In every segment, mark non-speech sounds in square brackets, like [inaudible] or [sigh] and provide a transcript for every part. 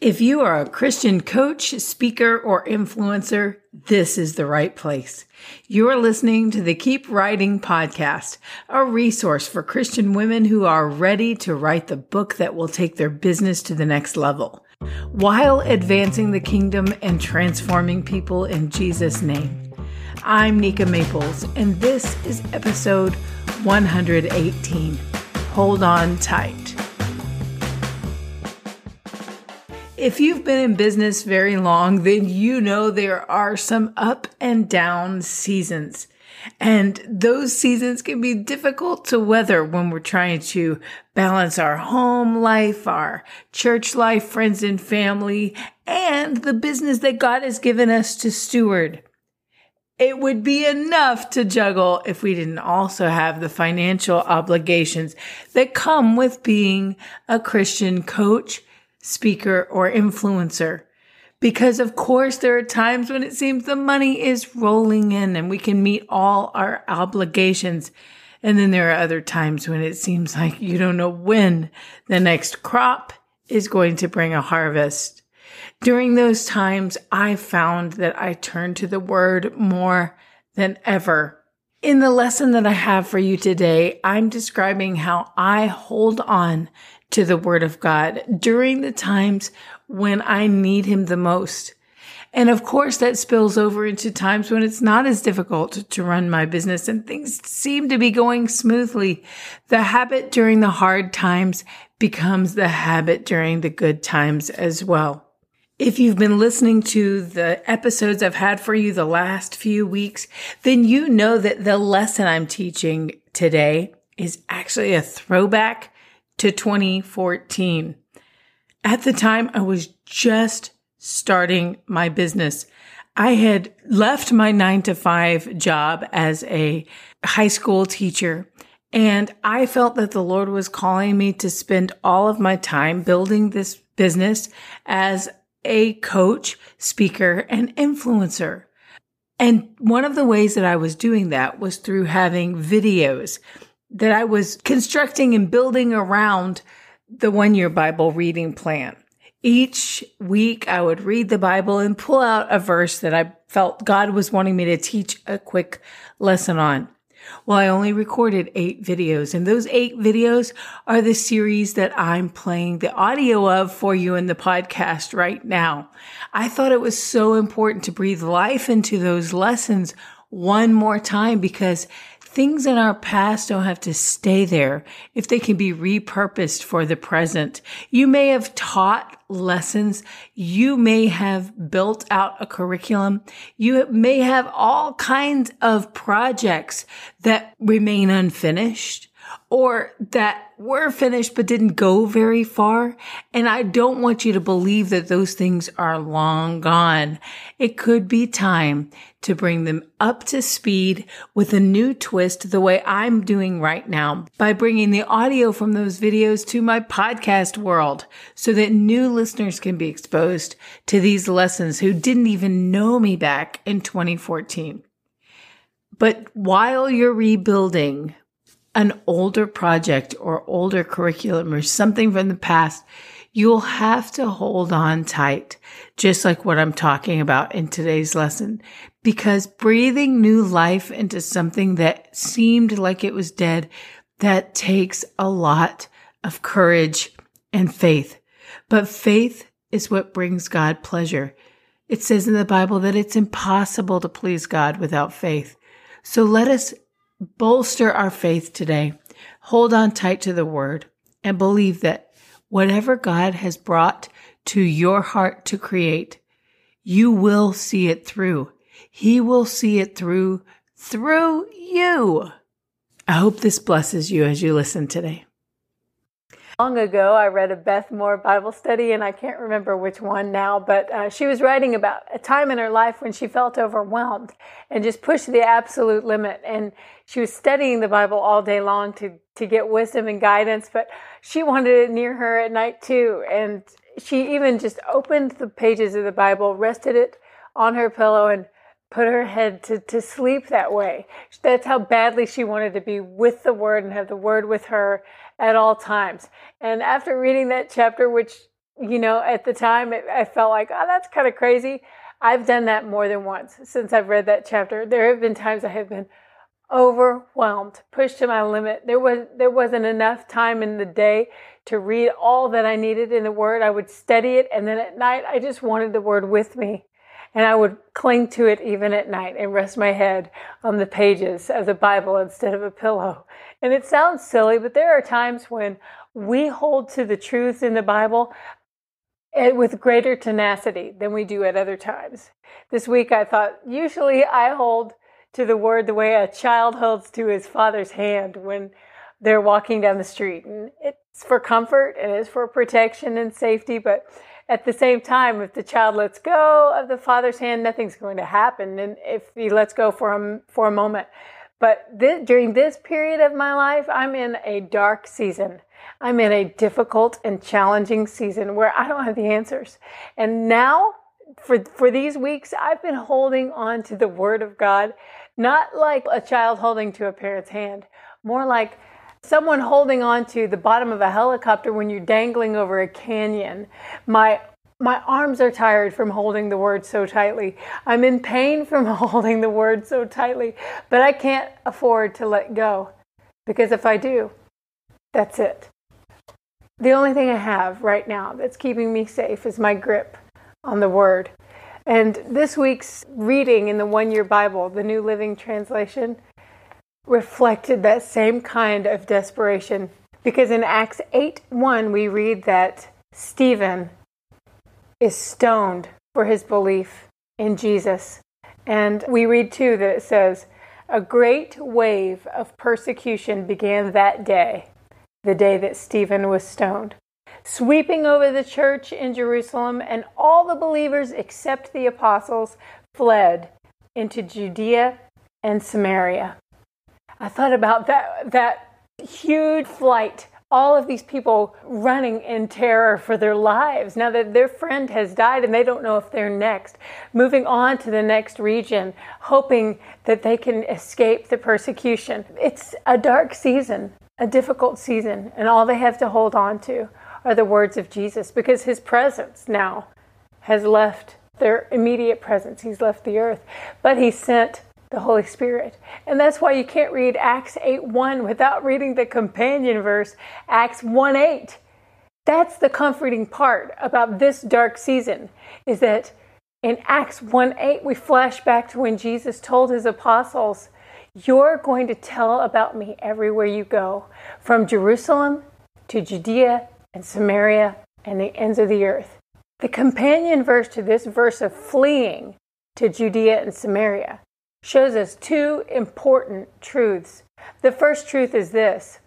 If you are a Christian coach, speaker, or influencer, this is the right place. You're listening to the Keep Writing podcast, a resource for Christian women who are ready to write the book that will take their business to the next level while advancing the kingdom and transforming people in Jesus' name. I'm Nika Maples, and this is episode 118. Hold on tight. If you've been in business very long, then you know there are some up and down seasons. And those seasons can be difficult to weather when we're trying to balance our home life, our church life, friends and family, and the business that God has given us to steward. It would be enough to juggle if we didn't also have the financial obligations that come with being a Christian coach speaker, or influencer. Because of course there are times when it seems the money is rolling in and we can meet all our obligations. And then there are other times when it seems like you don't know when the next crop is going to bring a harvest. During those times, I found that I turned to the word more than ever. In the lesson that I have for you today, I'm describing how I hold on to the word of God during the times when I need him the most. And of course, that spills over into times when it's not as difficult to run my business and things seem to be going smoothly. The habit during the hard times becomes the habit during the good times as well. If you've been listening to the episodes I've had for you the last few weeks, then you know that the lesson I'm teaching today is actually a throwback to 2014. At the time, I was just starting my business. I had left my nine to five job as a high school teacher. And I felt that the Lord was calling me to spend all of my time building this business as a coach, speaker, and influencer. And one of the ways that I was doing that was through having videos that I was constructing and building around the one year Bible reading plan. Each week I would read the Bible and pull out a verse that I felt God was wanting me to teach a quick lesson on. Well, I only recorded eight videos and those eight videos are the series that I'm playing the audio of for you in the podcast right now. I thought it was so important to breathe life into those lessons one more time because things in our past don't have to stay there if they can be repurposed for the present. You may have taught lessons. You may have built out a curriculum. You may have all kinds of projects that remain unfinished or that were finished but didn't go very far. And I don't want you to believe that those things are long gone. It could be time to bring them up to speed with a new twist the way I'm doing right now by bringing the audio from those videos to my podcast world so that new listeners can be exposed to these lessons who didn't even know me back in 2014. But while you're rebuilding an older project or older curriculum or something from the past, you'll have to hold on tight, just like what I'm talking about in today's lesson, because breathing new life into something that seemed like it was dead, that takes a lot of courage and faith. But faith is what brings God pleasure. It says in the Bible that it's impossible to please God without faith. So let us bolster our faith today. Hold on tight to the word and believe that whatever God has brought to your heart to create, you will see it through. He will see it through, through you. I hope this blesses you as you listen today. Long ago, I read a Beth Moore Bible study, and I can't remember which one now, but uh, she was writing about a time in her life when she felt overwhelmed and just pushed the absolute limit. And she was studying the Bible all day long to, to get wisdom and guidance, but she wanted it near her at night too. And she even just opened the pages of the Bible, rested it on her pillow, and put her head to, to sleep that way. That's how badly she wanted to be with the Word and have the Word with her at all times. And after reading that chapter, which you know, at the time, it, I felt like, oh, that's kind of crazy. I've done that more than once since I've read that chapter. There have been times I have been overwhelmed, pushed to my limit. There was there wasn't enough time in the day to read all that I needed in the word. I would study it and then at night I just wanted the word with me. And I would cling to it even at night and rest my head on the pages of the Bible instead of a pillow. And it sounds silly, but there are times when we hold to the truths in the Bible eh, with greater tenacity than we do at other times. This week I thought, usually I hold to the word the way a child holds to his father's hand when they're walking down the street. And it's for comfort and it's for protection and safety, but at the same time, if the child lets go of the father's hand, nothing's going to happen. And if he lets go for a, for a moment. But this, during this period of my life, I'm in a dark season. I'm in a difficult and challenging season where I don't have the answers. And now, for, for these weeks, I've been holding on to the Word of God, not like a child holding to a parent's hand, more like someone holding on to the bottom of a helicopter when you're dangling over a canyon. My my arms are tired from holding the word so tightly. I'm in pain from [laughs] holding the word so tightly, but I can't afford to let go because if I do, that's it. The only thing I have right now that's keeping me safe is my grip on the word. And this week's reading in the One Year Bible, the New Living Translation, reflected that same kind of desperation. Because in Acts 8 1, we read that Stephen is stoned for his belief in Jesus. And we read too that it says, A great wave of persecution began that day, the day that Stephen was stoned, sweeping over the church in Jerusalem, and all the believers except the apostles fled into Judea and Samaria. I thought about that that huge flight all of these people running in terror for their lives now that their friend has died and they don't know if they're next, moving on to the next region, hoping that they can escape the persecution. It's a dark season, a difficult season, and all they have to hold on to are the words of Jesus because his presence now has left their immediate presence. He's left the earth, but he sent the Holy Spirit. And that's why you can't read Acts 8 1 without reading the companion verse, Acts 1 8. That's the comforting part about this dark season, is that in Acts 1 8, we flash back to when Jesus told his apostles, You're going to tell about me everywhere you go, from Jerusalem to Judea and Samaria and the ends of the earth. The companion verse to this verse of fleeing to Judea and Samaria shows us two important truths. The first truth is this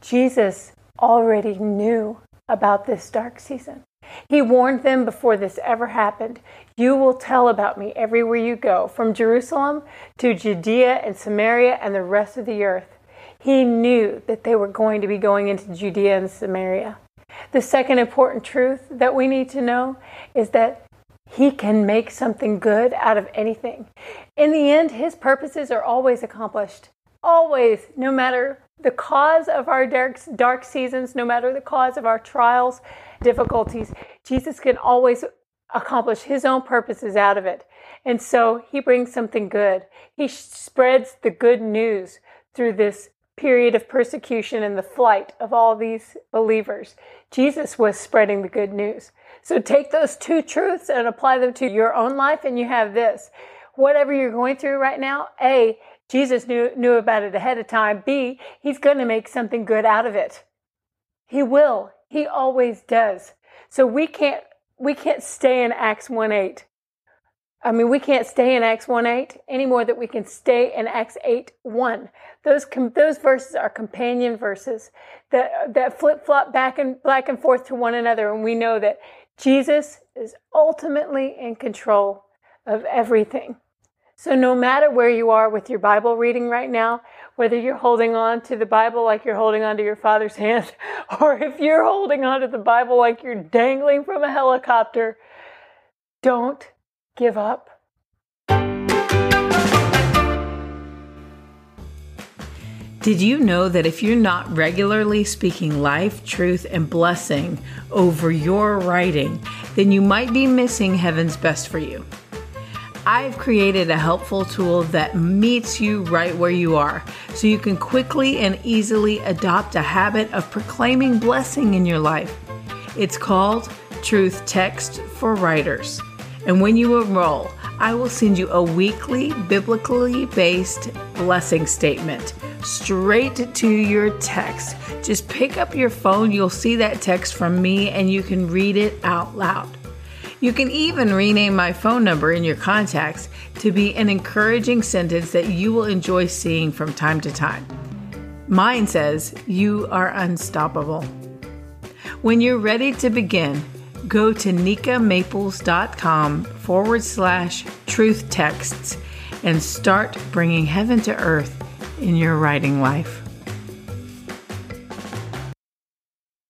Jesus already knew about this dark season. He warned them before this ever happened. You will tell about me everywhere you go, from Jerusalem to Judea and Samaria and the rest of the earth. He knew that they were going to be going into Judea and Samaria. The second important truth that we need to know is that he can make something good out of anything. In the end, His purposes are always accomplished. Always, no matter the cause of our dark, dark seasons, no matter the cause of our trials, difficulties, Jesus can always accomplish His own purposes out of it. And so He brings something good. He spreads the good news through this period of persecution and the flight of all these believers. Jesus was spreading the good news. So take those two truths and apply them to your own life, and you have this. Whatever you're going through right now, A, Jesus knew, knew about it ahead of time. B, He's going to make something good out of it. He will. He always does. So we can't we can't stay in Acts 1 8. I mean, we can't stay in Acts 1 8 any more than we can stay in Acts 8 1. Those, com- those verses are companion verses that, that flip flop back and back and forth to one another. And we know that Jesus is ultimately in control of everything. So, no matter where you are with your Bible reading right now, whether you're holding on to the Bible like you're holding on to your father's [laughs] hand, or if you're holding on to the Bible like you're dangling from a helicopter, don't give up. Did you know that if you're not regularly speaking life, truth, and blessing over your writing, then you might be missing heaven's best for you? I've created a helpful tool that meets you right where you are so you can quickly and easily adopt a habit of proclaiming blessing in your life. It's called Truth Text for Writers. And when you enroll, I will send you a weekly, biblically based blessing statement straight to your text. Just pick up your phone, you'll see that text from me, and you can read it out loud. You can even rename my phone number in your contacts to be an encouraging sentence that you will enjoy seeing from time to time. Mine says, You are unstoppable. When you're ready to begin, go to nikamaples.com forward slash truth texts and start bringing heaven to earth in your writing life.